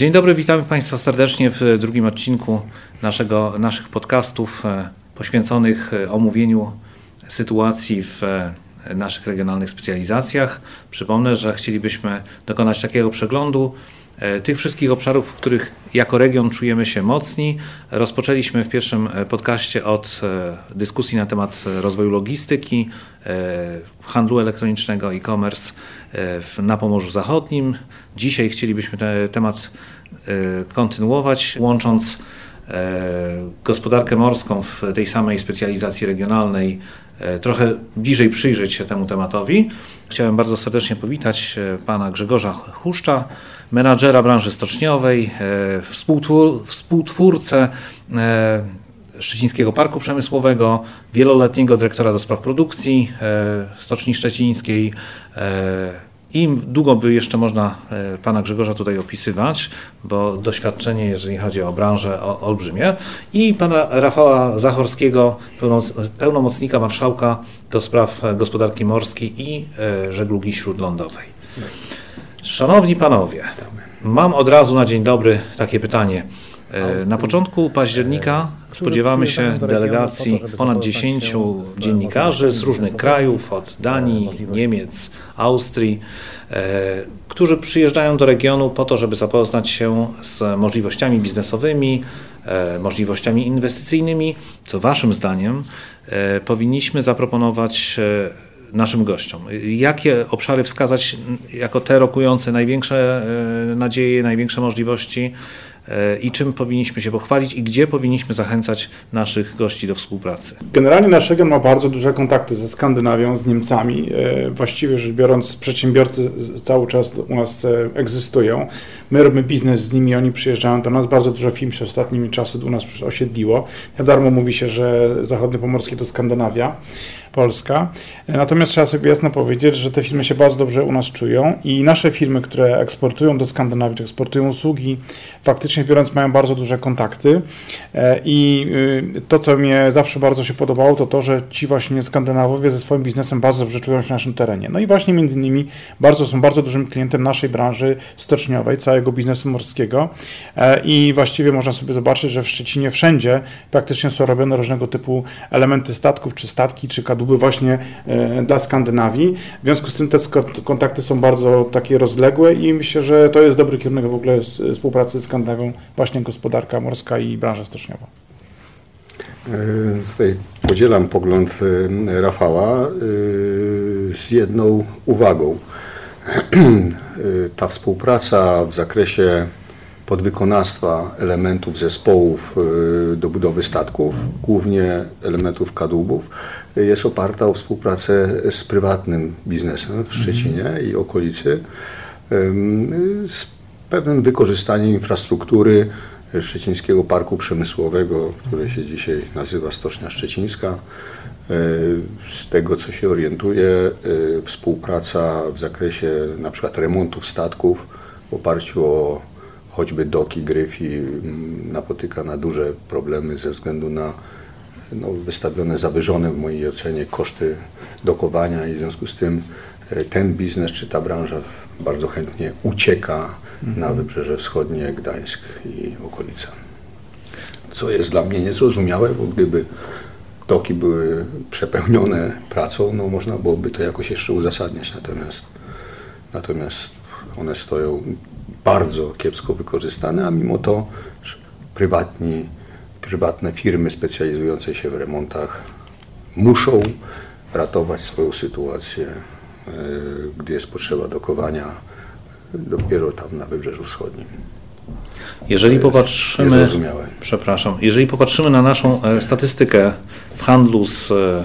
Dzień dobry, witamy Państwa serdecznie w drugim odcinku naszego, naszych podcastów e, poświęconych e, omówieniu sytuacji w e, naszych regionalnych specjalizacjach. Przypomnę, że chcielibyśmy dokonać takiego przeglądu tych wszystkich obszarów, w których jako region czujemy się mocni. Rozpoczęliśmy w pierwszym podcaście od dyskusji na temat rozwoju logistyki, handlu elektronicznego, e-commerce na Pomorzu Zachodnim. Dzisiaj chcielibyśmy ten temat kontynuować, łącząc gospodarkę morską w tej samej specjalizacji regionalnej, trochę bliżej przyjrzeć się temu tematowi. Chciałem bardzo serdecznie powitać pana Grzegorza Huszcza, menadżera branży stoczniowej, współtwórcę Szczecińskiego Parku Przemysłowego, wieloletniego dyrektora do spraw produkcji Stoczni Szczecińskiej, i długo by jeszcze można e, pana Grzegorza tutaj opisywać, bo doświadczenie, jeżeli chodzi o branżę, o, olbrzymie. I pana Rafała Zachorskiego, pełnomocnika marszałka do spraw gospodarki morskiej i e, żeglugi śródlądowej. Szanowni panowie, mam od razu na dzień dobry takie pytanie. E, na początku października spodziewamy się delegacji ponad 10 dziennikarzy z różnych krajów, od Danii, Niemiec, Austrii, e, którzy przyjeżdżają do regionu po to, żeby zapoznać się z możliwościami biznesowymi, e, możliwościami inwestycyjnymi. Co Waszym zdaniem powinniśmy zaproponować naszym gościom? Jakie obszary wskazać jako te rokujące największe nadzieje, największe możliwości? E, i czym powinniśmy się pochwalić i gdzie powinniśmy zachęcać naszych gości do współpracy? Generalnie nasz region ma bardzo duże kontakty ze Skandynawią, z Niemcami. E, właściwie rzecz biorąc, przedsiębiorcy cały czas u nas e, egzystują. My robimy biznes z nimi, oni przyjeżdżają do nas. Bardzo dużo firm się ostatnimi czasy u nas osiedliło. Nie darmo mówi się, że zachodnie pomorskie to Skandynawia. Polska. Natomiast trzeba sobie jasno powiedzieć, że te firmy się bardzo dobrze u nas czują i nasze firmy, które eksportują do Skandynawii, czy eksportują usługi, faktycznie biorąc mają bardzo duże kontakty e, i y, to, co mnie zawsze bardzo się podobało, to to, że ci właśnie Skandynawowie ze swoim biznesem bardzo dobrze czują się na naszym terenie. No i właśnie między innymi bardzo, są bardzo dużym klientem naszej branży stoczniowej, całego biznesu morskiego e, i właściwie można sobie zobaczyć, że w Szczecinie wszędzie praktycznie są robione różnego typu elementy statków, czy statki, czy kadłuby były właśnie e, dla Skandynawii. W związku z tym te kontakty są bardzo takie rozległe i myślę, że to jest dobry kierunek w ogóle współpracy z Skandynawią, właśnie gospodarka morska i branża stoczniowa. E, tutaj podzielam pogląd e, Rafała z jedną uwagą. Ta współpraca w zakresie podwykonawstwa elementów zespołów do budowy statków, głównie elementów kadłubów, jest oparta o współpracę z prywatnym biznesem w Szczecinie i okolicy z pewnym wykorzystaniem infrastruktury Szczecińskiego Parku Przemysłowego, który się dzisiaj nazywa Stocznia Szczecińska. E, z tego, co się orientuje, e, współpraca w zakresie na przykład remontów statków w oparciu o choćby doki, gryfi napotyka na duże problemy ze względu na no, wystawione zawyżone w mojej ocenie koszty dokowania i w związku z tym e, ten biznes czy ta branża bardzo chętnie ucieka mhm. na wybrzeże wschodnie, Gdańsk i okolice. Co jest dla mnie niezrozumiałe, bo gdyby doki były przepełnione pracą, no można byłoby to jakoś jeszcze uzasadniać, natomiast, natomiast one stoją bardzo kiepsko wykorzystane, a mimo to prywatni prywatne firmy specjalizujące się w remontach muszą ratować swoją sytuację, e, gdy jest potrzeba dokowania dopiero tam na Wybrzeżu Wschodnim. Jeżeli popatrzymy, przepraszam, jeżeli popatrzymy na naszą e, statystykę w handlu z e,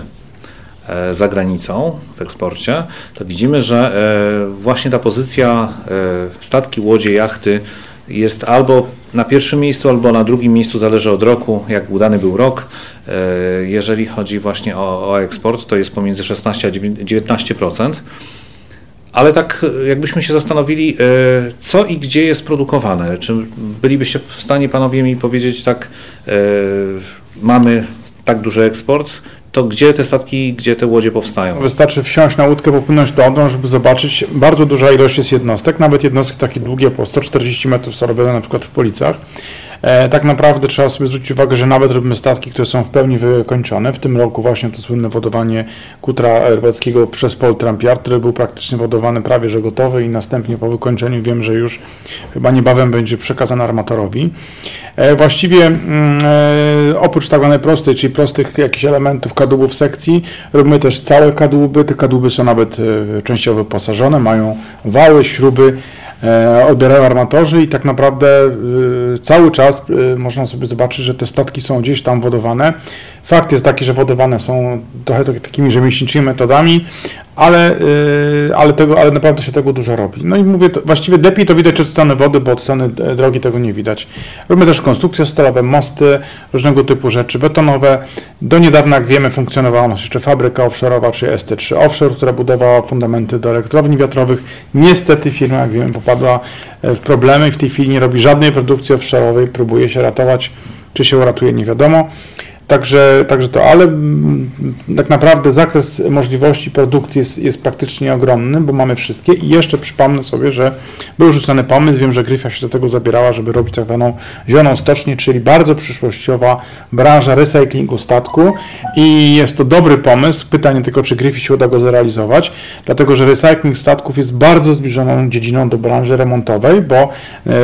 za granicą, w eksporcie, to widzimy, że właśnie ta pozycja statki, łodzie, jachty jest albo na pierwszym miejscu, albo na drugim miejscu, zależy od roku, jak udany był rok. E, jeżeli chodzi właśnie o, o eksport, to jest pomiędzy 16 a 19%. Ale tak jakbyśmy się zastanowili, e, co i gdzie jest produkowane. Czy bylibyście w stanie panowie mi powiedzieć tak, e, mamy tak duży eksport, to gdzie te statki, gdzie te łodzie powstają? Wystarczy wsiąść na łódkę, popłynąć do Odrą, żeby zobaczyć, bardzo duża ilość jest jednostek, nawet jednostki takie długie po 140 metrów są robione na przykład w Policach. E, tak naprawdę trzeba sobie zwrócić uwagę, że nawet robimy statki, które są w pełni wykończone. W tym roku właśnie to słynne wodowanie kutra rybackiego przez Paul Trampiard, który był praktycznie wodowany prawie że gotowy i następnie po wykończeniu wiem, że już chyba niebawem będzie przekazany armatorowi. E, właściwie mm, e, oprócz tak zwanej prostej, czyli prostych jakichś elementów kadłubów sekcji, robimy też całe kadłuby. Te kadłuby są nawet częściowo wyposażone, mają wały, śruby, e, odbierają armatorzy i tak naprawdę e, cały czas e, można sobie zobaczyć, że te statki są gdzieś tam wodowane. Fakt jest taki, że wodowane są trochę tak- takimi rzemieślniczymi metodami, ale, yy, ale, tego, ale naprawdę się tego dużo robi. No i mówię, to, właściwie lepiej to widać od strony wody, bo od strony e, drogi tego nie widać. Robimy też konstrukcje stalowe, mosty, różnego typu rzeczy betonowe. Do niedawna, jak wiemy, funkcjonowała nasza jeszcze fabryka offshore'owa, czyli ST3 Offshore, która budowała fundamenty do elektrowni wiatrowych. Niestety firma, jak wiemy, popadła e, w problemy i w tej chwili nie robi żadnej produkcji offshore'owej, próbuje się ratować, czy się uratuje, nie wiadomo. Także, także to, ale tak naprawdę zakres możliwości produkcji jest, jest praktycznie ogromny, bo mamy wszystkie. I jeszcze przypomnę sobie, że był rzucony pomysł, wiem, że Gryfia się do tego zabierała, żeby robić tak zwaną zieloną stocznię, czyli bardzo przyszłościowa branża recyklingu statku. I jest to dobry pomysł, pytanie tylko, czy Gryfii się uda go zrealizować, dlatego, że recykling statków jest bardzo zbliżoną dziedziną do branży remontowej, bo e,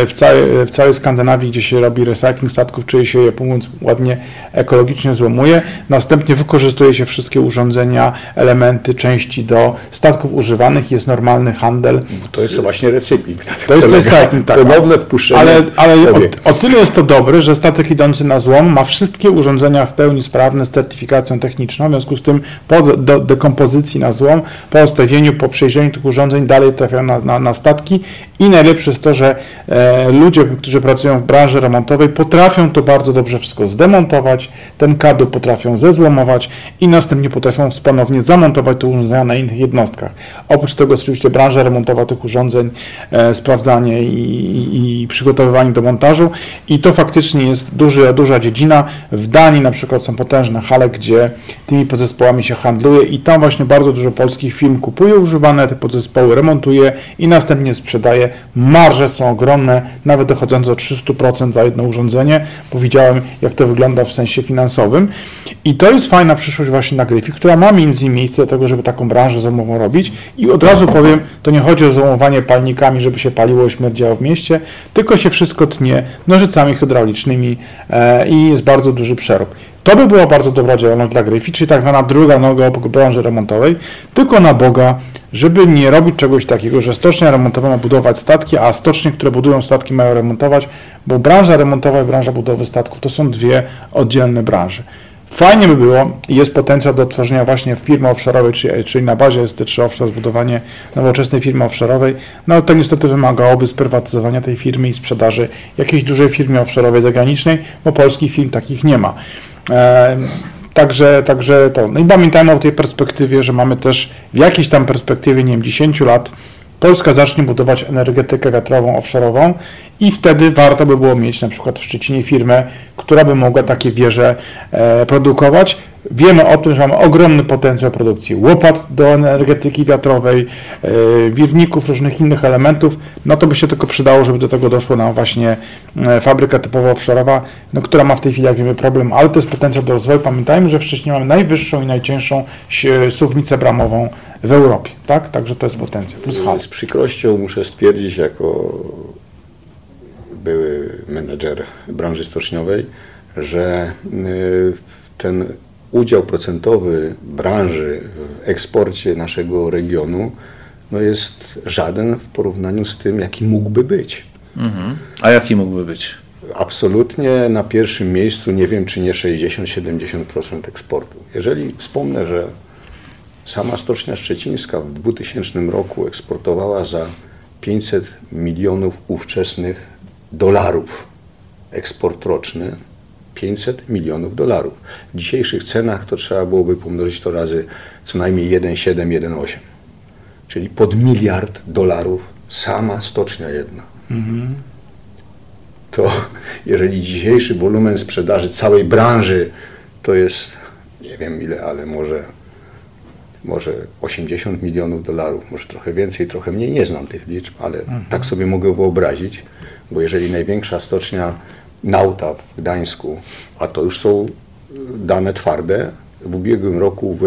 w całej, w całej Skandynawii, gdzie się robi recykling statków, czyli się je, mówiąc ładnie, ekologicznie złomuje, następnie wykorzystuje się wszystkie urządzenia, elementy, części do statków używanych, jest normalny handel. To jest to właśnie recykling. To jest recykling, tak. Ponowne wpuszczenie Ale, ale o, o tyle jest to dobre, że statek idący na złom ma wszystkie urządzenia w pełni sprawne z certyfikacją techniczną, w związku z tym po do, dekompozycji na złom, po ustawieniu, po przejrzeniu tych urządzeń dalej trafiają na, na, na statki i najlepsze jest to, że e, ludzie, którzy pracują w branży remontowej potrafią to bardzo dobrze wszystko zdemontować, ten kadłub potrafią zezłomować i następnie potrafią ponownie zamontować te urządzenia na innych jednostkach. Oprócz tego oczywiście branża remontowa tych urządzeń, e, sprawdzanie i, i, i przygotowywanie do montażu i to faktycznie jest duży, duża dziedzina. W Danii na przykład są potężne hale, gdzie tymi podzespołami się handluje i tam właśnie bardzo dużo polskich firm kupuje używane te podzespoły, remontuje i następnie sprzedaje. Marże są ogromne, nawet dochodzące do 300% za jedno urządzenie, bo widziałem jak to wygląda w sensie finansowym. I to jest fajna przyszłość właśnie na Gryfii, która ma między innymi miejsce do tego, żeby taką branżę złomową robić. I od razu powiem, to nie chodzi o złomowanie palnikami, żeby się paliło i śmierdziało w mieście, tylko się wszystko tnie nożycami hydraulicznymi e, i jest bardzo duży przerób. To by była bardzo dobra działalność dla Gryfii, czyli tak zwana druga noga obok branży remontowej, tylko na Boga, żeby nie robić czegoś takiego, że stocznia remontowa ma budować statki, a stocznie, które budują statki mają remontować, bo branża remontowa i branża budowy statków to są dwie oddzielne branże. Fajnie by było i jest potencjał do tworzenia właśnie firmy offshore'owej, czyli, na bazie ST3 Offshore, zbudowanie nowoczesnej firmy offshore'owej, no ale to niestety wymagałoby sprywatyzowania tej firmy i sprzedaży jakiejś dużej firmie offshore'owej zagranicznej, bo polskich firm takich nie ma. Także, także to. No i pamiętajmy o tej perspektywie, że mamy też w jakiejś tam perspektywie, nie wiem, 10 lat, Polska zacznie budować energetykę wiatrową, offshore'ową i wtedy warto by było mieć na przykład w Szczecinie firmę, która by mogła takie wieże e, produkować. Wiemy o tym, że mamy ogromny potencjał produkcji łopat do energetyki wiatrowej, e, wirników, różnych innych elementów. No to by się tylko przydało, żeby do tego doszło nam właśnie e, fabryka typowo offshore'owa, no, która ma w tej chwili, jak wiemy, problem, ale to jest potencjał do rozwoju. Pamiętajmy, że w Szczecinie mamy najwyższą i najcięższą si- suwnicę bramową w Europie, tak? Także to jest potencjał. Plus hal. Z przykrością muszę stwierdzić, jako były menedżer branży stoczniowej, że ten udział procentowy branży w eksporcie naszego regionu no jest żaden w porównaniu z tym, jaki mógłby być. Mhm. A jaki mógłby być? Absolutnie na pierwszym miejscu, nie wiem czy nie 60-70% eksportu. Jeżeli wspomnę, że sama Stocznia Szczecińska w 2000 roku eksportowała za 500 milionów ówczesnych dolarów, eksport roczny 500 milionów dolarów. W dzisiejszych cenach to trzeba byłoby pomnożyć to razy co najmniej 1,7, 1,8. Czyli pod miliard dolarów sama stocznia jedna to jeżeli dzisiejszy wolumen sprzedaży całej branży to jest nie wiem ile, ale może, może 80 milionów dolarów, może trochę więcej, trochę mniej, nie znam tych liczb, ale tak sobie mogę wyobrazić, bo jeżeli największa stocznia Nauta w Gdańsku, a to już są dane twarde, w ubiegłym roku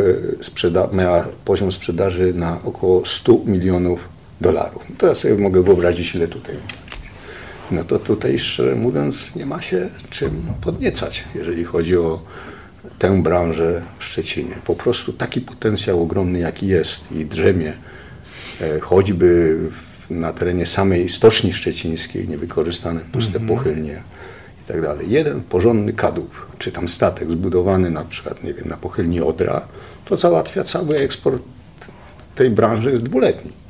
sprzeda- miała poziom sprzedaży na około 100 milionów dolarów. To ja sobie mogę wyobrazić, ile tutaj. No to tutaj, szczerze mówiąc, nie ma się czym podniecać, jeżeli chodzi o tę branżę w Szczecinie. Po prostu taki potencjał ogromny, jaki jest i drzemie, e, choćby na terenie samej Stoczni Szczecińskiej, niewykorzystane puste pochylnie i tak dalej. Jeden porządny kadłub, czy tam statek zbudowany na przykład, nie wiem, na pochylni Odra, to załatwia cały eksport tej branży dwuletni.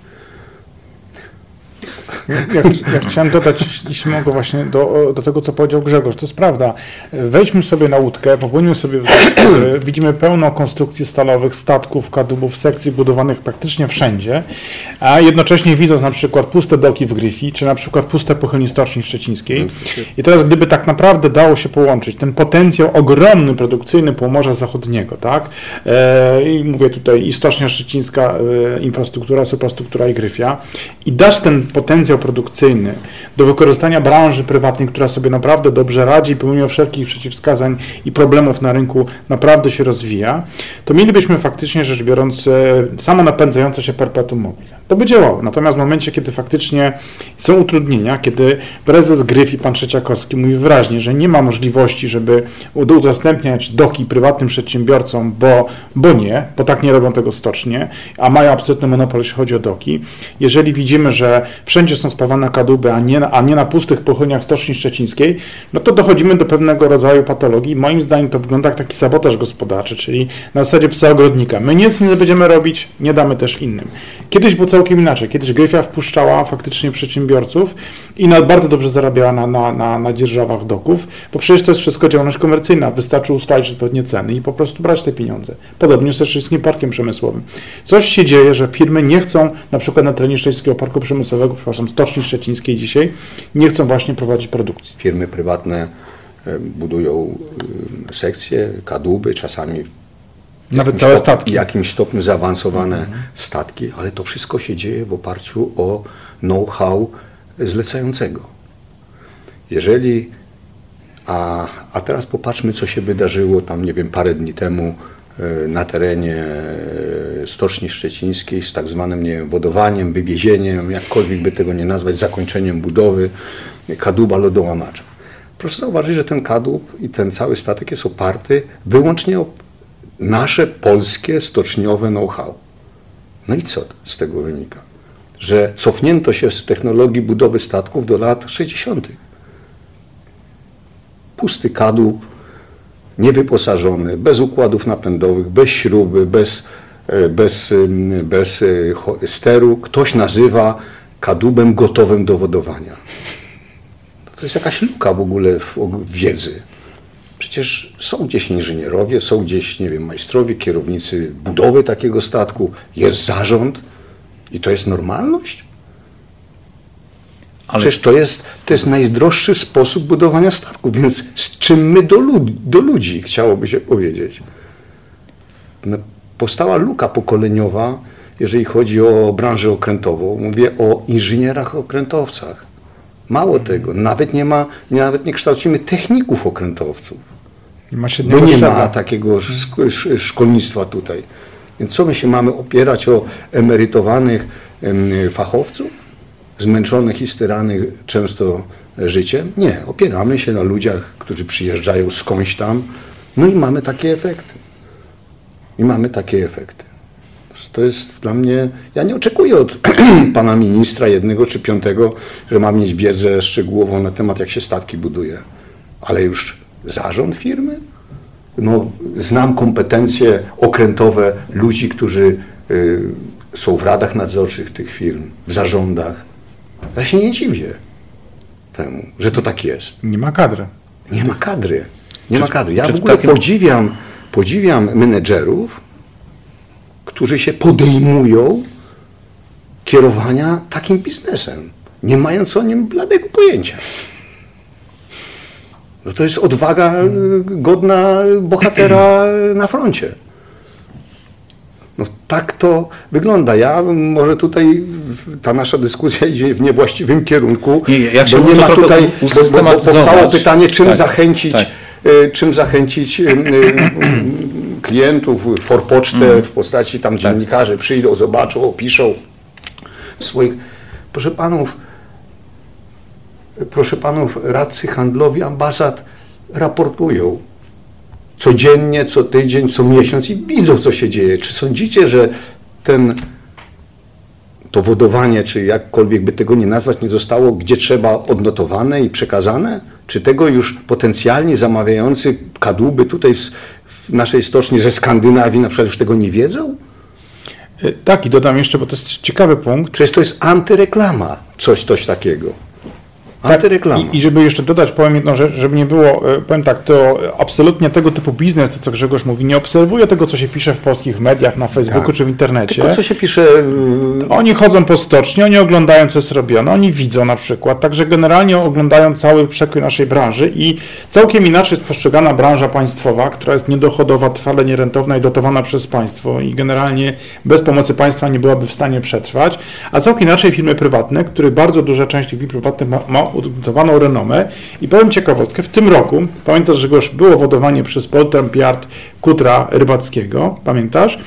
Ja, ja chciałem dodać, jeśli mogę, właśnie do, do tego, co powiedział Grzegorz. To jest prawda. Wejdźmy sobie na łódkę, popłyniemy sobie w góry, widzimy pełno konstrukcji stalowych, statków, kadłubów, sekcji budowanych praktycznie wszędzie, a jednocześnie widząc na przykład puste doki w Gryfi, czy na przykład puste pochylnie Stoczni Szczecińskiej. I teraz, gdyby tak naprawdę dało się połączyć ten potencjał ogromny, produkcyjny Pomorza Zachodniego, tak? E, I mówię tutaj i Stocznia Szczecińska, e, infrastruktura, suprastruktura i Gryfia, i dać ten potencjał produkcyjny do wykorzystania branży prywatnej, która sobie naprawdę dobrze radzi, pomimo wszelkich przeciwwskazań i problemów na rynku naprawdę się rozwija, to mielibyśmy faktycznie rzecz biorąc e, samo napędzające się perpetuum mobile. To by działało. Natomiast w momencie, kiedy faktycznie są utrudnienia, kiedy prezes Gryf i pan Trzeciakowski mówi wyraźnie, że nie ma możliwości, żeby udostępniać doki prywatnym przedsiębiorcom, bo, bo nie, bo tak nie robią tego stocznie, a mają absolutny monopol, jeśli chodzi o doki. Jeżeli widzimy, że wszędzie są spawane kadłuby, a nie, na- a nie na pustych pochylniach Stoczni Szczecińskiej, no to dochodzimy do pewnego rodzaju patologii. Moim zdaniem to wygląda jak taki sabotaż gospodarczy, czyli na zasadzie psa ogrodnika. My nic nie będziemy robić, nie damy też innym. Kiedyś było całkiem inaczej. Kiedyś Gryfia wpuszczała faktycznie przedsiębiorców i bardzo dobrze zarabiała na, na, na, na dzierżawach doków, bo przecież to jest wszystko działalność komercyjna. Wystarczy ustalić odpowiednie ceny i po prostu brać te pieniądze. Podobnie z wszystkim parkiem przemysłowym. Coś się dzieje, że firmy nie chcą, na przykład na terenie Szczecińskiego Parku Przemysłowego, przepraszam, Stoczni Szczecińskiej dzisiaj, nie chcą właśnie prowadzić produkcji. Firmy prywatne e, budują e, sekcje, kadłuby, czasami Nawet całe statki. W jakimś stopniu zaawansowane statki, ale to wszystko się dzieje w oparciu o know-how zlecającego. Jeżeli, a, a teraz popatrzmy, co się wydarzyło tam, nie wiem, parę dni temu na terenie e, Stoczni Szczecińskiej z tak zwanym, nie wiem, wodowaniem, wywiezieniem, jakkolwiek by tego nie nazwać, zakończeniem budowy kadłuba lodołamacza. Proszę zauważyć, że ten kadłub i ten cały statek jest oparty wyłącznie o nasze polskie stoczniowe know-how. No i co z tego wynika? Że cofnięto się z technologii budowy statków do lat 60. Pusty kadłub, niewyposażony, bez układów napędowych, bez śruby, bez, e, bez, bez e, steru. Ktoś nazywa kadłubem gotowym do wodowania. To jest jakaś luka w ogóle w wiedzy. Przecież są gdzieś inżynierowie, są gdzieś, nie wiem, majstrowie, kierownicy budowy takiego statku, jest zarząd i to jest normalność? Ale Przecież to jest, to jest najdroższy sposób budowania statków, więc z czym my do, lud, do ludzi, chciałoby się powiedzieć. No, powstała luka pokoleniowa, jeżeli chodzi o branżę okrętową. Mówię o inżynierach okrętowcach. Mało tego, nawet nie ma, nawet nie kształcimy techników okrętowców. Nie ma Bo No nie ma takiego sz- szkolnictwa tutaj. Więc co my się mamy opierać o emerytowanych em, fachowców, zmęczonych i styranych często życiem? Nie, opieramy się na ludziach, którzy przyjeżdżają skądś tam, no i mamy takie efekty. I mamy takie efekty. To jest dla mnie, ja nie oczekuję od pana ministra jednego czy piątego, że ma mieć wiedzę szczegółową na temat, jak się statki buduje. Ale już zarząd firmy? No, znam kompetencje okrętowe ludzi, którzy y, są w radach nadzorczych tych firm, w zarządach. Ja się nie dziwię temu, że to tak jest. Nie ma kadry. Nie ma kadry. Nie Czy ma kadry. Ja w ogóle takim- podziwiam, podziwiam menedżerów, którzy się podejmują kierowania takim biznesem, nie mając o nim bladego pojęcia. No to jest odwaga y, godna bohatera na froncie. No tak to wygląda. Ja może tutaj ta nasza dyskusja idzie w niewłaściwym kierunku. Nie, jak się bo nie ma tutaj, bo, bo, powstało pytanie, czym Tak, zachęcić, tak. y, czym zachęcić y, y, klientów, forpocztę Mhm. w postaci Tak. tam dziennikarzy przyjdą, zobaczą, opiszą swoich. Proszę panów, proszę panów, radcy handlowi ambasad raportują codziennie, co tydzień, co miesiąc i widzą, co się dzieje. Czy sądzicie, że ten to wodowanie, czy jakkolwiek by tego nie nazwać, nie zostało gdzie trzeba odnotowane i przekazane? Czy tego już potencjalni zamawiający kadłuby tutaj w, w naszej stoczni ze Skandynawii na przykład już tego nie wiedzą? Y, Tak, i dodam jeszcze, bo to jest ciekawy punkt. Przecież to jest antyreklama, coś, coś takiego. Antyreklama. I, I żeby jeszcze dodać, powiem jedną rzecz, żeby nie było, e, powiem tak, to absolutnie tego typu biznes, to co Grzegorz mówi, nie obserwuje tego, co się pisze w polskich mediach, na Facebooku Tak. czy w internecie. Tylko co się pisze y, Oni chodzą po stoczni, oni oglądają, co jest robione, oni widzą na przykład, także generalnie oglądają cały przekrój naszej branży i całkiem inaczej jest postrzegana branża państwowa, która jest niedochodowa, trwale nierentowna i dotowana przez państwo i generalnie bez pomocy państwa nie byłaby w stanie przetrwać, a całkiem inaczej firmy prywatne, których bardzo duża część tych firm prywatnych ma, ma ugruntowaną renomę i powiem ciekawostkę, w tym roku, pamiętasz, że już było wodowanie przez Poltrump Yard Kutra Rybackiego, pamiętasz?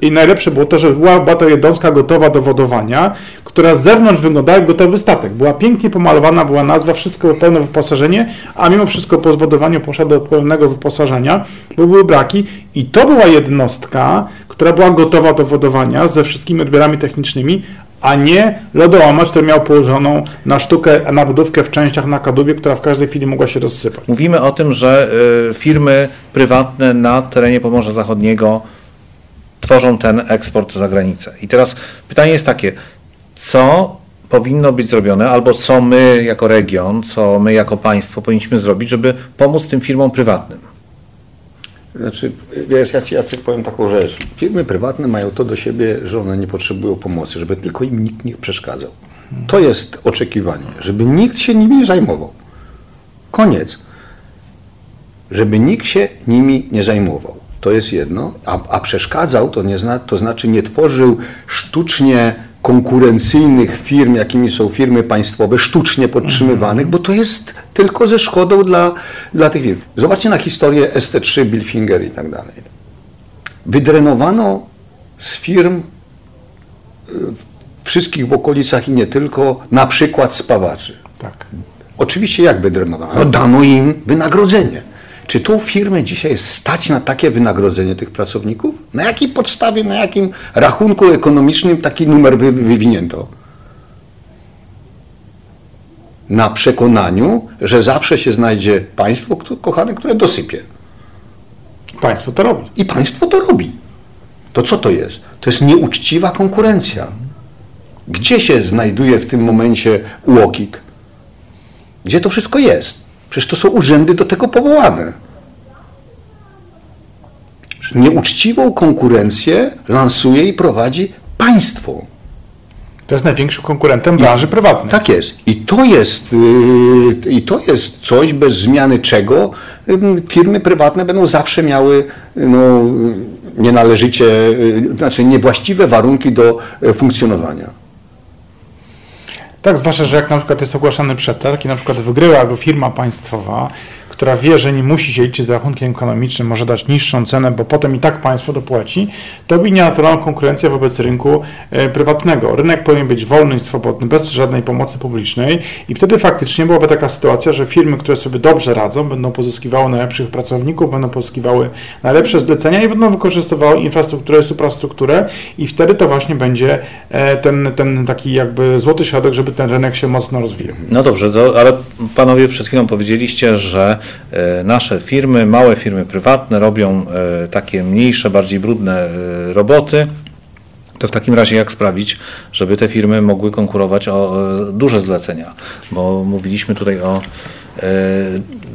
I najlepsze było to, że była, jednostka gotowa do wodowania, która z zewnątrz wyglądała jak gotowy statek. Była pięknie pomalowana, była nazwa, wszystko pełne wyposażenie, a mimo wszystko po zwodowaniu poszła do pełnego wyposażenia, bo były braki. I to była jednostka, która była gotowa do wodowania ze wszystkimi odbiorami technicznymi, a nie lodołamacz, który miał położoną na sztukę, na budówkę w częściach na kadłubie, która w każdej chwili mogła się rozsypać. Mówimy o tym, że y, firmy prywatne na terenie Pomorza Zachodniego tworzą ten eksport za granicę. I teraz pytanie jest takie, co powinno być zrobione, albo co my jako region, co my jako państwo powinniśmy zrobić, żeby pomóc tym firmom prywatnym? Znaczy, wiesz, ja ci Jacek powiem taką rzecz. Firmy prywatne mają to do siebie, że one nie potrzebują pomocy, żeby tylko im nikt nie przeszkadzał. To jest oczekiwanie, żeby nikt się nimi nie zajmował. Koniec. Żeby nikt się nimi nie zajmował. To jest jedno, a, a przeszkadzał to, nie zna, to znaczy nie tworzył sztucznie konkurencyjnych firm, jakimi są firmy państwowe, sztucznie podtrzymywanych, bo to jest tylko ze szkodą dla, dla tych firm. Zobaczcie na historię ST3, Billfinger i tak dalej. Wydrenowano z firm y, wszystkich w okolicach i nie tylko, na przykład spawaczy. Tak. Oczywiście jak wydrenowano? No dano im wynagrodzenie. Czy tą firmę dzisiaj jest stać na takie wynagrodzenie tych pracowników? Na jakiej podstawie, na jakim rachunku ekonomicznym taki numer wy, wywinięto? Na przekonaniu, że zawsze się znajdzie państwo, kochane, które dosypie. Państwo to robi. I państwo to robi. To co to jest? To jest nieuczciwa konkurencja. Gdzie się znajduje w tym momencie UOKiK? Gdzie to wszystko jest? Przecież to są urzędy do tego powołane. Nieuczciwą konkurencję lansuje i prowadzi państwo. To jest największym konkurentem branży prywatnej. Tak jest. I to jest, yy, i to jest coś, bez zmiany czego ym, firmy prywatne będą zawsze miały no, nienależycie, yy, znaczy niewłaściwe warunki do e, funkcjonowania. Tak, zwłaszcza, że jak na przykład jest ogłaszany przetarg i na przykład wygrywa go firma państwowa, która wie, że nie musi się liczyć z rachunkiem ekonomicznym, może dać niższą cenę, bo potem i tak państwo dopłaci, to robi nienaturalną konkurencję wobec rynku e, prywatnego. Rynek powinien być wolny i swobodny, bez żadnej pomocy publicznej i wtedy faktycznie byłaby taka sytuacja, że firmy, które sobie dobrze radzą, będą pozyskiwały najlepszych pracowników, będą pozyskiwały najlepsze zlecenia i będą wykorzystywały infrastrukturę suprastrukturę i wtedy to właśnie będzie e, ten, ten taki jakby złoty środek, żeby ten rynek się mocno rozwijał. No dobrze, to, ale panowie przed chwilą powiedzieliście, że nasze firmy, małe firmy prywatne robią e, takie mniejsze, bardziej brudne e, roboty. To w takim razie jak sprawić, żeby te firmy mogły konkurować o e, duże zlecenia? Bo mówiliśmy tutaj o e,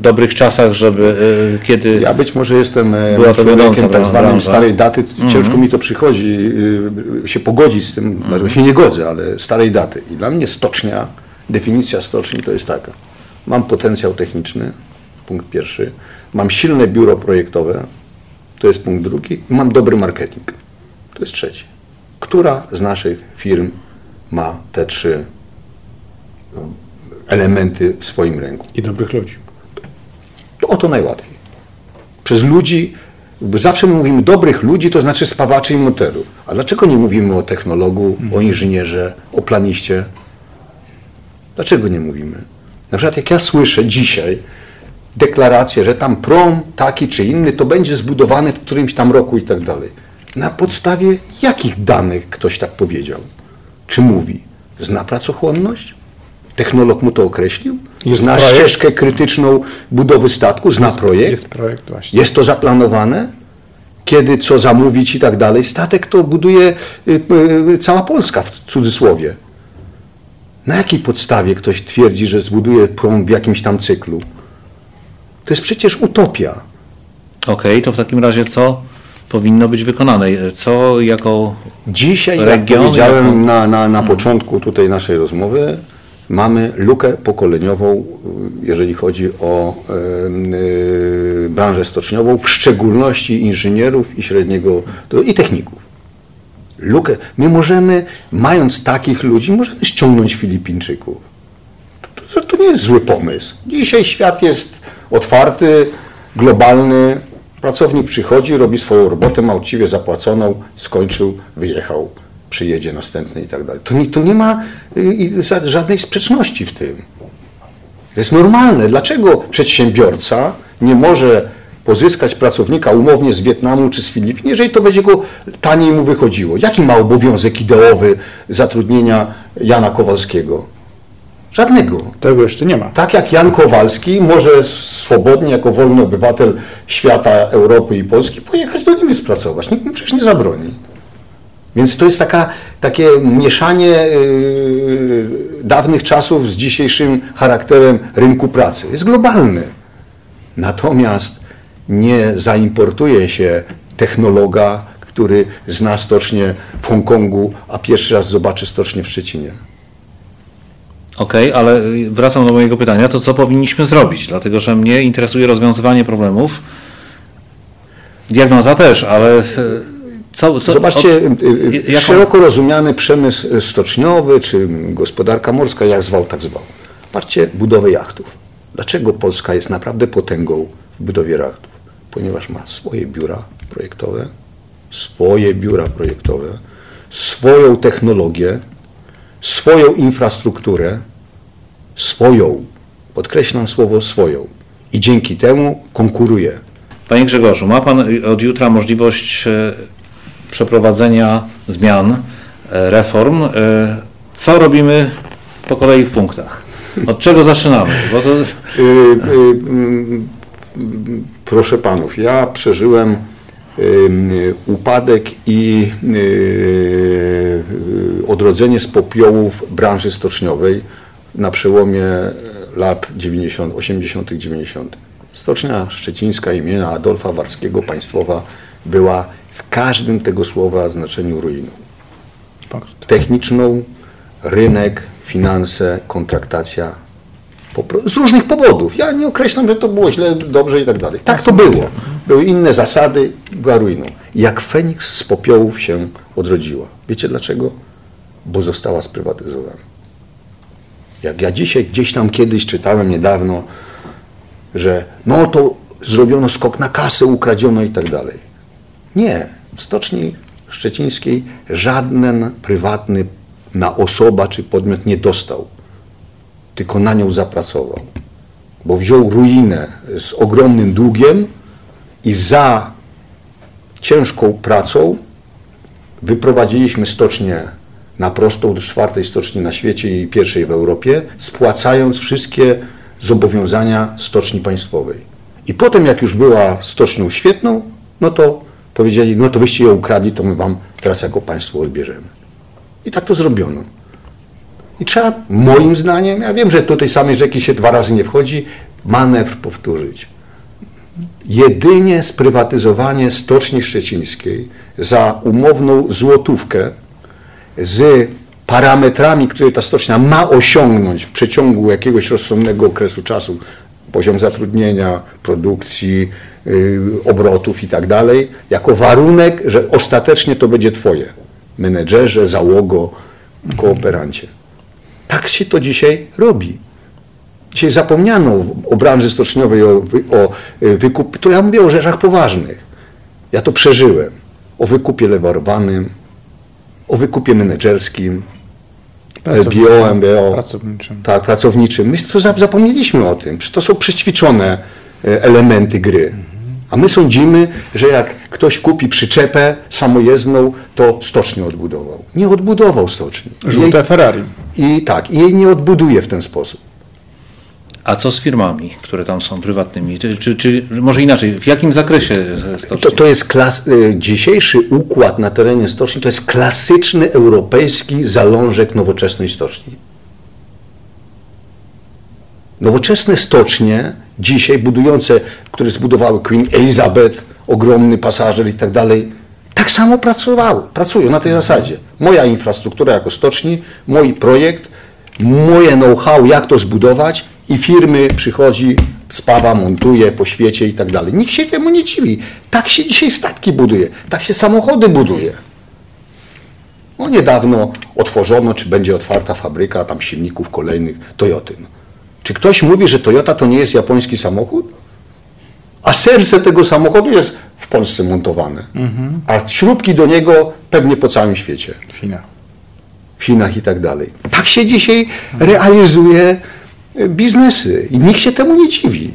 dobrych czasach, żeby e, kiedy... Ja być może jestem e, Była to wiodąca tak zwanym starej daty. Ciężko mi to przychodzi się pogodzić z tym, bardzo się nie godzę, ale starej daty. I dla mnie stocznia, definicja stoczni to jest taka. Mam potencjał techniczny, punkt pierwszy. Mam silne biuro projektowe, to jest punkt drugi. Mam dobry marketing, to jest trzeci. Która z naszych firm ma te trzy no, elementy w swoim ręku? I dobrych ludzi. To o to najłatwiej. Przez ludzi, zawsze my mówimy dobrych ludzi, to znaczy spawaczy i monterów. A dlaczego nie mówimy o technologu, o inżynierze, o planiście? Dlaczego nie mówimy? Na przykład jak ja słyszę dzisiaj deklarację, że tam prom taki czy inny to będzie zbudowany w którymś tam roku i tak dalej. Na podstawie jakich danych ktoś tak powiedział? Czy mówi? Zna pracochłonność? Technolog mu to określił? Jest Zna projekt? ścieżkę krytyczną budowy statku? Zna projekt? Jest projekt właśnie. Jest to zaplanowane? Kiedy co zamówić i tak dalej? Statek to buduje y, y, cała Polska w cudzysłowie. Na jakiej podstawie ktoś twierdzi, że zbuduje prom w jakimś tam cyklu? To jest przecież utopia. Okej, to w takim razie co powinno być wykonane? Co jako Dzisiaj, jak Region, powiedziałem jako- na, na, na początku tutaj naszej rozmowy, mamy lukę pokoleniową, jeżeli chodzi o y, y, branżę stoczniową, w szczególności inżynierów i średniego i techników. Lukę. My możemy, mając takich ludzi, możemy ściągnąć Filipińczyków. To, to, to nie jest zły pomysł. Dzisiaj świat jest otwarty, globalny. Pracownik przychodzi, robi swoją robotę, ma uczciwie zapłaconą, skończył, wyjechał, przyjedzie następny i tak dalej. To nie, to nie ma y, żadnej sprzeczności w tym. To jest normalne. Dlaczego przedsiębiorca nie może pozyskać pracownika umownie z Wietnamu czy z Filipin, jeżeli to będzie go taniej mu wychodziło? Jaki ma obowiązek ideowy zatrudnienia Jana Kowalskiego? Żadnego. Tego jeszcze nie ma. Tak jak Jan Kowalski może swobodnie, jako wolny obywatel świata, Europy i Polski, pojechać do Niemiec pracować. Nikt mu przecież nie zabroni. Więc to jest taka, takie mieszanie yy, dawnych czasów z dzisiejszym charakterem rynku pracy. Jest globalny. Natomiast nie zaimportuje się technologa, który zna stocznię w Hongkongu, a pierwszy raz zobaczy stocznię w Szczecinie. Okej, ale wracam do mojego pytania, to co powinniśmy zrobić? Dlatego, że mnie interesuje rozwiązywanie problemów. Diagnoza też, ale e, co... co Zobaczcie, od- y, y, jaką- szeroko rozumiany przemysł stoczniowy, czy gospodarka morska, jak zwał, tak zwał. Patrzcie, budowę jachtów. Dlaczego Polska jest naprawdę potęgą w budowie jachtów? Ponieważ ma swoje biura projektowe, swoje biura projektowe, swoją technologię, swoją infrastrukturę, swoją, podkreślam słowo swoją. I dzięki temu konkuruje. Panie Grzegorzu, ma Pan od jutra możliwość e, przeprowadzenia zmian, e, reform. E, Co robimy po kolei w punktach? Od czego zaczynamy? To, Y, y, mm, Proszę panów, ja przeżyłem y, y, upadek i y, y, odrodzenie z popiołów branży stoczniowej na przełomie lat 90, 80., 90. Stocznia szczecińska imienia Adolfa Warskiego państwowa była w każdym tego słowa znaczeniu ruiną techniczną, rynek, finanse, kontraktacja. Z różnych powodów. Ja nie określam, że to było źle, dobrze i tak dalej. Tak to było. Były inne zasady, była ruiną. Jak Feniks z popiołów się odrodziła. Wiecie dlaczego? Bo została sprywatyzowana. Jak ja dzisiaj gdzieś tam kiedyś czytałem niedawno, że no to zrobiono skok na kasę, ukradziono i tak dalej. Nie. W Stoczni Szczecińskiej żaden prywatny na osoba czy podmiot nie dostał, tylko na nią zapracował. Bo wziął ruinę z ogromnym długiem i za ciężką pracą wyprowadziliśmy stocznię na prostą do czwartej stoczni na świecie i pierwszej w Europie, spłacając wszystkie zobowiązania stoczni państwowej. I potem, jak już była stocznią świetną, no to powiedzieli, no to wyście ją ukradli, to my wam teraz jako państwo odbierzemy. I tak to zrobiono. I trzeba, moim zdaniem, ja wiem, że do tej samej rzeki się dwa razy nie wchodzi, manewr powtórzyć. Jedynie sprywatyzowanie Stoczni Szczecińskiej za umowną złotówkę z parametrami, które ta stocznia ma osiągnąć w przeciągu jakiegoś rozsądnego okresu czasu, poziom zatrudnienia, produkcji, yy, obrotów i tak dalej, jako warunek, że ostatecznie to będzie Twoje. Menedżerze, załogo, kooperancie. Tak się to dzisiaj robi. Dzisiaj zapomniano o branży stoczniowej, o, o y, wykup. To ja mówię o rzeczach poważnych. Ja to przeżyłem. O wykupie lewarowanym, o wykupie menedżerskim, BO, MBO. Pracowniczym. Tak, pracowniczym. My to za- zapomnieliśmy o tym. To są przećwiczone e, elementy gry. A my sądzimy, że jak ktoś kupi przyczepę samojezdną, to stocznię odbudował. Nie odbudował stoczni. Żółte Ferrari. I tak, i jej nie odbuduje w ten sposób. A co z firmami, które tam są prywatnymi? Czy, czy, czy może inaczej, w jakim zakresie stoczni? To, to jest klas, y, dzisiejszy układ na terenie stoczni, to jest klasyczny europejski zalążek nowoczesnej stoczni. Nowoczesne stocznie, dzisiaj budujące, które zbudowały Queen Elizabeth, ogromny pasażer i tak dalej, tak samo pracowały, pracują na tej zasadzie. Moja infrastruktura jako stoczni, mój projekt, moje know-how, jak to zbudować i firmy przychodzi, spawa, montuje po świecie i tak dalej. Nikt się temu nie dziwi. Tak się dzisiaj statki buduje, tak się samochody buduje. No niedawno otworzono, czy będzie otwarta fabryka tam silników kolejnych Toyoty. No. Czy ktoś mówi, że Toyota to nie jest japoński samochód? A serce tego samochodu jest w Polsce montowane. A śrubki do niego pewnie po całym świecie. Fina. W Chinach i tak dalej. Tak się dzisiaj realizuje biznesy i nikt się temu nie dziwi.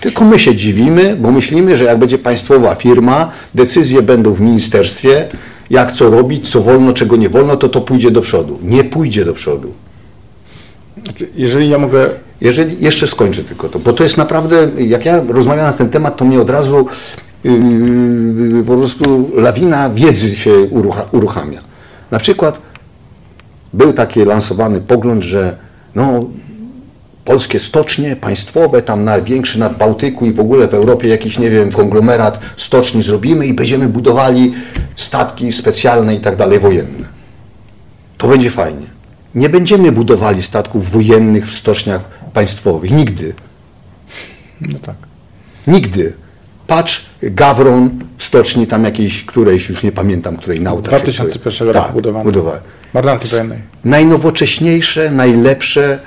Tylko my się dziwimy, bo myślimy, że jak będzie państwowa firma, decyzje będą w ministerstwie, jak co robić, co wolno, czego nie wolno, to to pójdzie do przodu. Nie pójdzie do przodu. Znaczy, Jeżeli ja mogę Jeżeli jeszcze skończę tylko to, bo to jest naprawdę, jak ja rozmawiam na ten temat, to mnie od razu yy, po prostu lawina wiedzy się urucha, uruchamia. Na przykład był taki lansowany pogląd, że no, polskie stocznie państwowe, tam największy nad Bałtyku i w ogóle w Europie jakiś, nie wiem, konglomerat stoczni zrobimy i będziemy budowali statki specjalne i tak dalej, wojenne. To będzie fajnie. Nie będziemy budowali statków wojennych w stoczniach państwowych. Nigdy. No tak. Nigdy. Patrz, Gawron w stoczni tam jakiejś, którejś, już nie pamiętam, której nauta. 2001 roku. Marynarki wojennej. Najnowocześniejsze, najlepsze,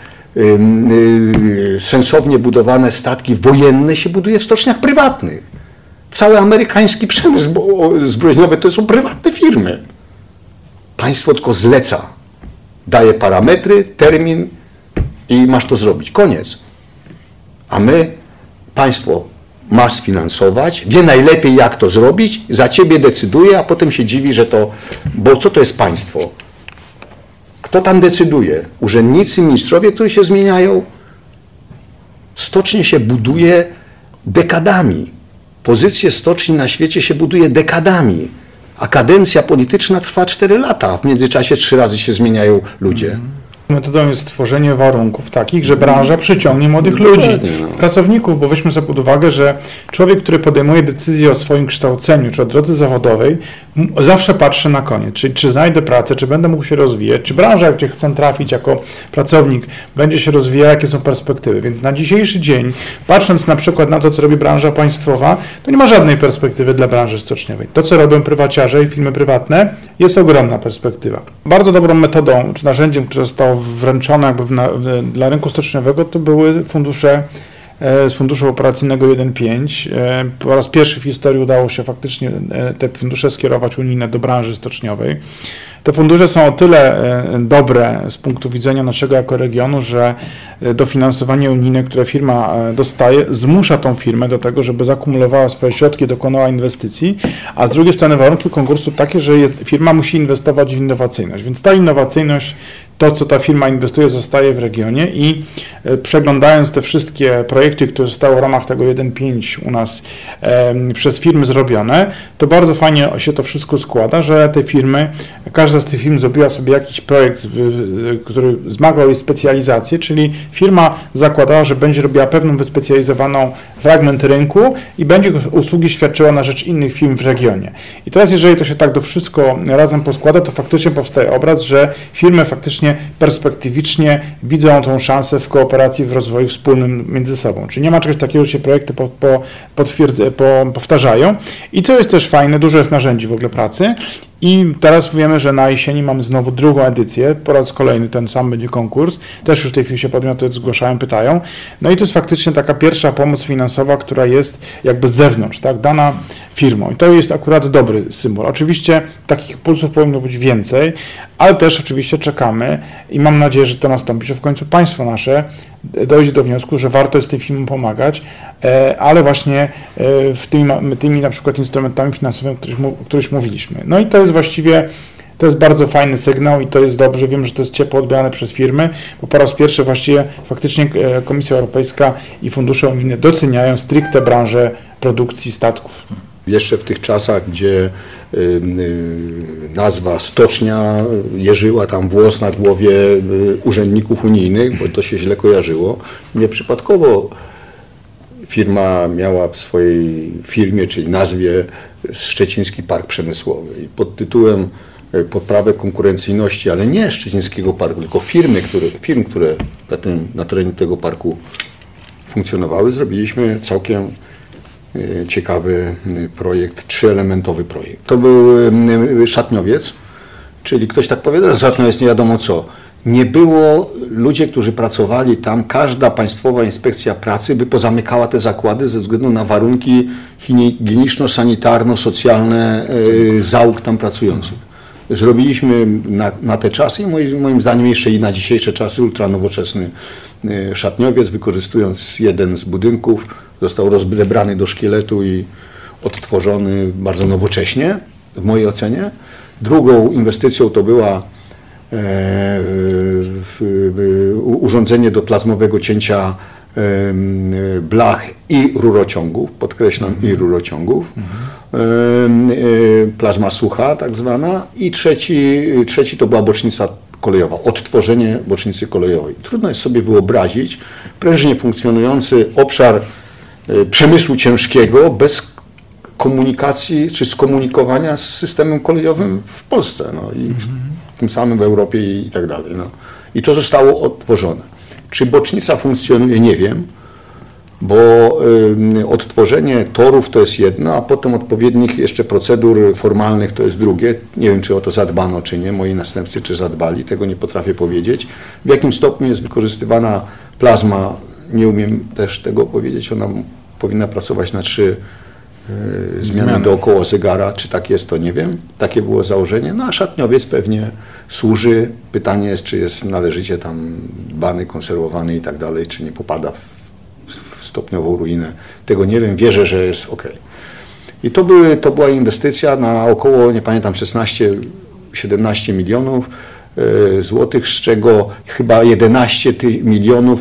sensownie budowane statki wojenne się buduje w stoczniach prywatnych. Cały amerykański przemysł zbrojeniowy to są prywatne firmy. Państwo tylko zleca. Daje parametry, termin i masz to zrobić. Koniec. A my, państwo ma sfinansować, wie najlepiej jak to zrobić, za ciebie decyduje, a potem się dziwi, że to, bo co to jest państwo? Kto tam decyduje? Urzędnicy, ministrowie, którzy się zmieniają? Stocznie się buduje dekadami. Pozycje stoczni na świecie się buduje dekadami. A kadencja polityczna trwa 4 lata. W międzyczasie trzy razy się zmieniają ludzie. Metodą jest stworzenie warunków takich, że branża przyciągnie młodych Dokładnie, ludzi, no. pracowników, bo weźmy sobie pod uwagę, że człowiek, który podejmuje decyzję o swoim kształceniu czy o drodze zawodowej, zawsze patrzy na koniec, czyli czy znajdę pracę, czy będę mógł się rozwijać, czy branża, gdzie chcę trafić jako pracownik, będzie się rozwijała, jakie są perspektywy. Więc na dzisiejszy dzień, patrząc na przykład na to, co robi branża państwowa, to nie ma żadnej perspektywy dla branży stoczniowej. To, co robią prywaciarze i firmy prywatne, jest ogromna perspektywa. Bardzo dobrą metodą czy narzędziem, które zostało wręczone jakby dla rynku stoczniowego, to były fundusze e, z funduszu operacyjnego 1.5. E, Po raz pierwszy w historii udało się faktycznie e, te fundusze skierować unijne do branży stoczniowej. Te fundusze są o tyle dobre z punktu widzenia naszego jako regionu, że dofinansowanie unijne, które firma dostaje, zmusza tą firmę do tego, żeby zakumulowała swoje środki, dokonała inwestycji, a z drugiej strony warunki konkursu takie, że firma musi inwestować w innowacyjność. Więc ta innowacyjność to, co ta firma inwestuje, zostaje w regionie i e, przeglądając te wszystkie projekty, które zostały w ramach tego 1.5 u nas przez firmy zrobione, to bardzo fajnie się to wszystko składa, że te firmy, każda z tych firm zrobiła sobie jakiś projekt, który zmagał jej specjalizację, czyli firma zakładała, że będzie robiła pewną wyspecjalizowaną fragment rynku i będzie usługi świadczyła na rzecz innych firm w regionie. I teraz, jeżeli to się tak do wszystko razem poskłada, to faktycznie powstaje obraz, że firmy faktycznie właśnie perspektywicznie widzą tą szansę w kooperacji, w rozwoju wspólnym między sobą. Czyli nie ma czegoś takiego, że się projekty po, po, po, powtarzają. I co jest też fajne, dużo jest narzędzi w ogóle pracy i teraz wiemy, że na jesieni mamy znowu drugą edycję, po raz kolejny ten sam będzie konkurs, też już w tej chwili się podmioty zgłaszają, pytają. No i to jest faktycznie taka pierwsza pomoc finansowa, która jest jakby z zewnątrz, tak, dana firmą. I to jest akurat dobry symbol. Oczywiście takich impulsów powinno być więcej, ale też oczywiście czekamy i mam nadzieję, że to nastąpi, że w końcu państwo nasze dojdzie do wniosku, że warto jest tej firmom pomagać, e, ale właśnie e, w tymi, tymi na przykład instrumentami finansowymi, o których, o których mówiliśmy. No i to jest właściwie to jest bardzo fajny sygnał i to jest dobrze. Wiem, że to jest ciepło odbierane przez firmy, bo po raz pierwszy właściwie faktycznie e, Komisja Europejska i fundusze unijne doceniają stricte branżę produkcji statków. Jeszcze w tych czasach, gdzie y, nazwa stocznia jeżyła tam włos na głowie y, urzędników unijnych, bo to się źle kojarzyło, nieprzypadkowo firma miała w swojej firmie, czyli nazwie Szczeciński Park Przemysłowy. I pod tytułem y, poprawę konkurencyjności, ale nie Szczecińskiego Parku, tylko firmy, które, firm, które na, tym, na terenie tego parku funkcjonowały, zrobiliśmy całkiem ciekawy y, projekt, trzyelementowy projekt. To był y, szatniowiec, czyli ktoś tak powiada, że szatniowiec nie wiadomo co. Nie było ludzie, którzy pracowali tam, każda państwowa inspekcja pracy by pozamykała te zakłady ze względu na warunki higieniczno-sanitarno-socjalne y, załóg tam pracujących. Zrobiliśmy na, na te czasy i moim, moim zdaniem jeszcze i na dzisiejsze czasy ultranowoczesny y, szatniowiec, wykorzystując jeden z budynków, został rozebrany do szkieletu i odtworzony bardzo nowocześnie, w mojej ocenie. Drugą inwestycją to była e, urządzenie do plazmowego cięcia blach i rurociągów, podkreślam i rurociągów, Em, e, plazma sucha tak zwana i trzeci, trzeci to była bocznica kolejowa, odtworzenie bocznicy kolejowej. Trudno jest sobie wyobrazić prężnie funkcjonujący obszar przemysłu ciężkiego bez komunikacji czy skomunikowania z systemem kolejowym w Polsce no, i w, tym samym w Europie i tak dalej. No. I to zostało odtworzone. Czy bocznica funkcjonuje, nie wiem, bo y, odtworzenie torów to jest jedno, a potem odpowiednich jeszcze procedur formalnych to jest drugie. Nie wiem, czy o to zadbano, czy nie. Moi następcy czy zadbali, tego nie potrafię powiedzieć. W jakim stopniu jest wykorzystywana plazma, nie umiem też tego powiedzieć. Ona powinna pracować na trzy y, zmiany, Zmiany. dookoła zegara. Czy tak jest, to nie wiem. Takie było założenie. No a szatniowiec pewnie służy. Pytanie jest, czy jest należycie tam dbany, konserwowany i tak dalej, czy nie popada w w stopniową ruinę. Tego nie wiem, wierzę, że jest ok. I to, były, to była inwestycja na około, nie pamiętam, 16-17 milionów e, złotych, z czego chyba 11 ty, milionów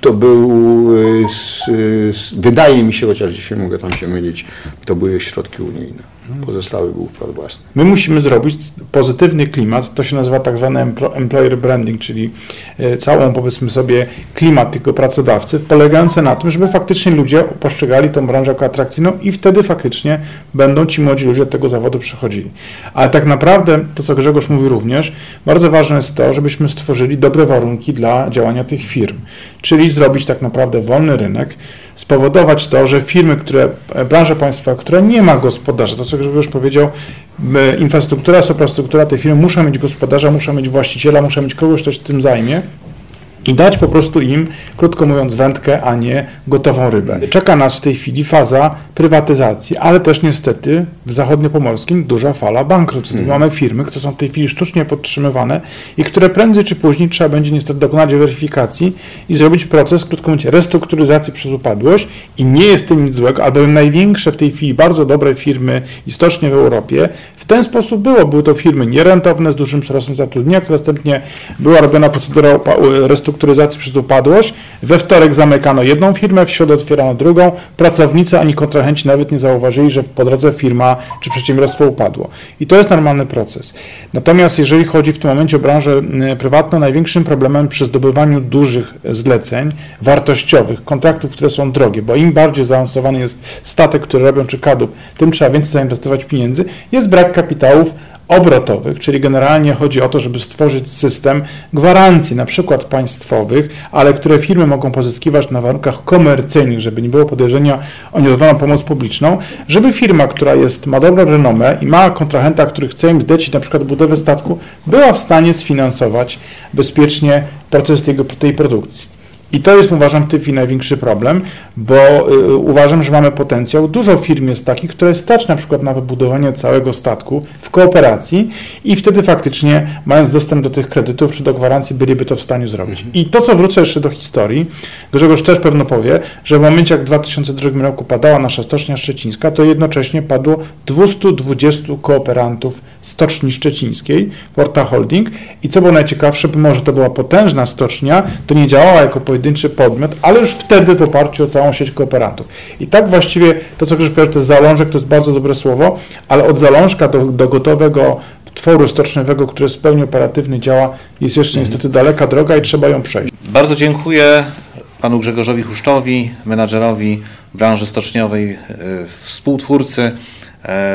to był, e, s, s, wydaje mi się, chociaż dzisiaj mogę tam się mylić, to były środki unijne. Pozostały był wkład własny. My musimy zrobić pozytywny klimat, to się nazywa tak zwany emplo- employer branding, czyli e, całą powiedzmy sobie klimat tego pracodawcy, polegający na tym, żeby faktycznie ludzie postrzegali tą branżę jako atrakcyjną i wtedy faktycznie będą ci młodzi ludzie do tego zawodu przychodzili. Ale tak naprawdę, to co Grzegorz mówi również, bardzo ważne jest to, żebyśmy stworzyli dobre warunki dla działania tych firm, czyli zrobić tak naprawdę wolny rynek, spowodować to, że firmy, które, e, branża państwa, która nie ma gospodarza, to co Grzegorz powiedział, m, infrastruktura, suprastruktura, te firmy muszą mieć gospodarza, muszą mieć właściciela, muszą mieć kogoś, kto się tym zajmie i dać po prostu im, krótko mówiąc, wędkę, a nie gotową rybę. Czeka nas w tej chwili faza prywatyzacji, ale też niestety w zachodniopomorskim duża fala bankructw. Mamy firmy, które są w tej chwili sztucznie podtrzymywane i które prędzej czy później trzeba będzie niestety dokonać weryfikacji i zrobić proces, krótko mówiąc, restrukturyzacji przez upadłość i nie jest tym nic złego, albowiem największe w tej chwili bardzo dobre firmy i stocznie w Europie w ten sposób było. Były to firmy nierentowne z dużym przyrostem zatrudnienia, które następnie była robiona procedura upa- restrukturyzacji przez upadłość. We wtorek zamykano jedną firmę, w środę otwierano drugą. Pracownicy ani kontrahenci nawet nie zauważyli, że po drodze firma czy przedsiębiorstwo upadło. I to jest normalny proces. Natomiast jeżeli chodzi w tym momencie o branżę y, prywatną, największym problemem przy zdobywaniu dużych zleceń, wartościowych, kontraktów, które są drogie, bo im bardziej zaawansowany jest statek, który robią czy kadłub, tym trzeba więcej zainwestować pieniędzy, jest brak kapitałów obrotowych, czyli generalnie chodzi o to, żeby stworzyć system gwarancji, na przykład państwowych, ale które firmy mogą pozyskiwać na warunkach komercyjnych, żeby nie było podejrzenia o niedozwoloną pomoc publiczną, żeby firma, która jest, ma dobrą renomę i ma kontrahenta, który chce im zlecić na przykład budowę statku, była w stanie sfinansować bezpiecznie proces tej, tej produkcji. I to jest uważam w tej chwili największy problem, bo y, uważam, że mamy potencjał. Dużo firm jest takich, które stać na przykład na wybudowanie całego statku w kooperacji i wtedy faktycznie mając dostęp do tych kredytów czy do gwarancji byliby to w stanie zrobić. I to, co wrócę jeszcze do historii, Grzegorz też pewno powie, że w momencie jak w 2002 roku padała nasza Stocznia Szczecińska, to jednocześnie padło 220 kooperantów Stoczni Szczecińskiej, Porta Holding i co było najciekawsze, pomimo że to była potężna stocznia, to nie działała jako pojedynczy podmiot, ale już wtedy w oparciu o całą sieć kooperantów. I tak właściwie to, co Grzegorz powiedział, to jest zalążek, to jest bardzo dobre słowo, ale od zalążka do, do gotowego tworu stoczniowego, który jest w pełni operatywny, działa, jest jeszcze Mhm. niestety daleka droga i trzeba ją przejść. Bardzo dziękuję panu Grzegorzowi Huszczowi, menadżerowi branży stoczniowej, e, współtwórcy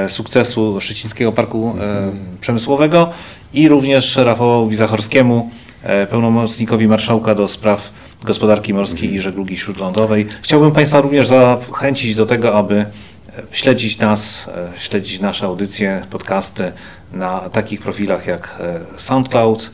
sukcesu Szczecińskiego Parku e, Przemysłowego i również Rafałowi Zachorskiemu, e, pełnomocnikowi marszałka do spraw gospodarki morskiej i żeglugi śródlądowej. Chciałbym Państwa również zachęcić do tego, aby e, śledzić nas, e, śledzić nasze audycje, podcasty na takich profilach jak e, SoundCloud,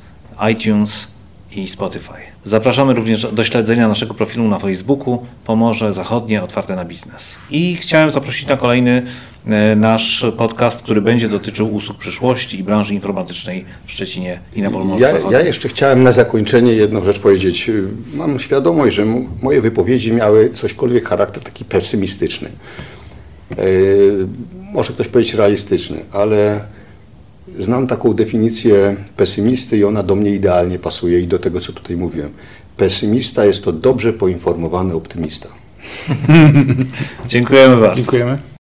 iTunes i Spotify. Zapraszamy również do śledzenia naszego profilu na Facebooku Pomorze Zachodnie Otwarte na Biznes. I chciałem zaprosić na kolejny e, nasz podcast, który będzie dotyczył usług przyszłości i branży informatycznej w Szczecinie i na Pomorzu Ja, Zachodnim. ja jeszcze chciałem na zakończenie jedną rzecz powiedzieć. Mam świadomość, że moje wypowiedzi miały cośkolwiek charakter taki pesymistyczny. Yy, może ktoś powiedzieć realistyczny, ale znam taką definicję pesymisty i ona do mnie idealnie pasuje i do tego, co tutaj mówiłem. Pesymista jest to dobrze poinformowany optymista. Dziękujemy bardzo. Dziękujemy.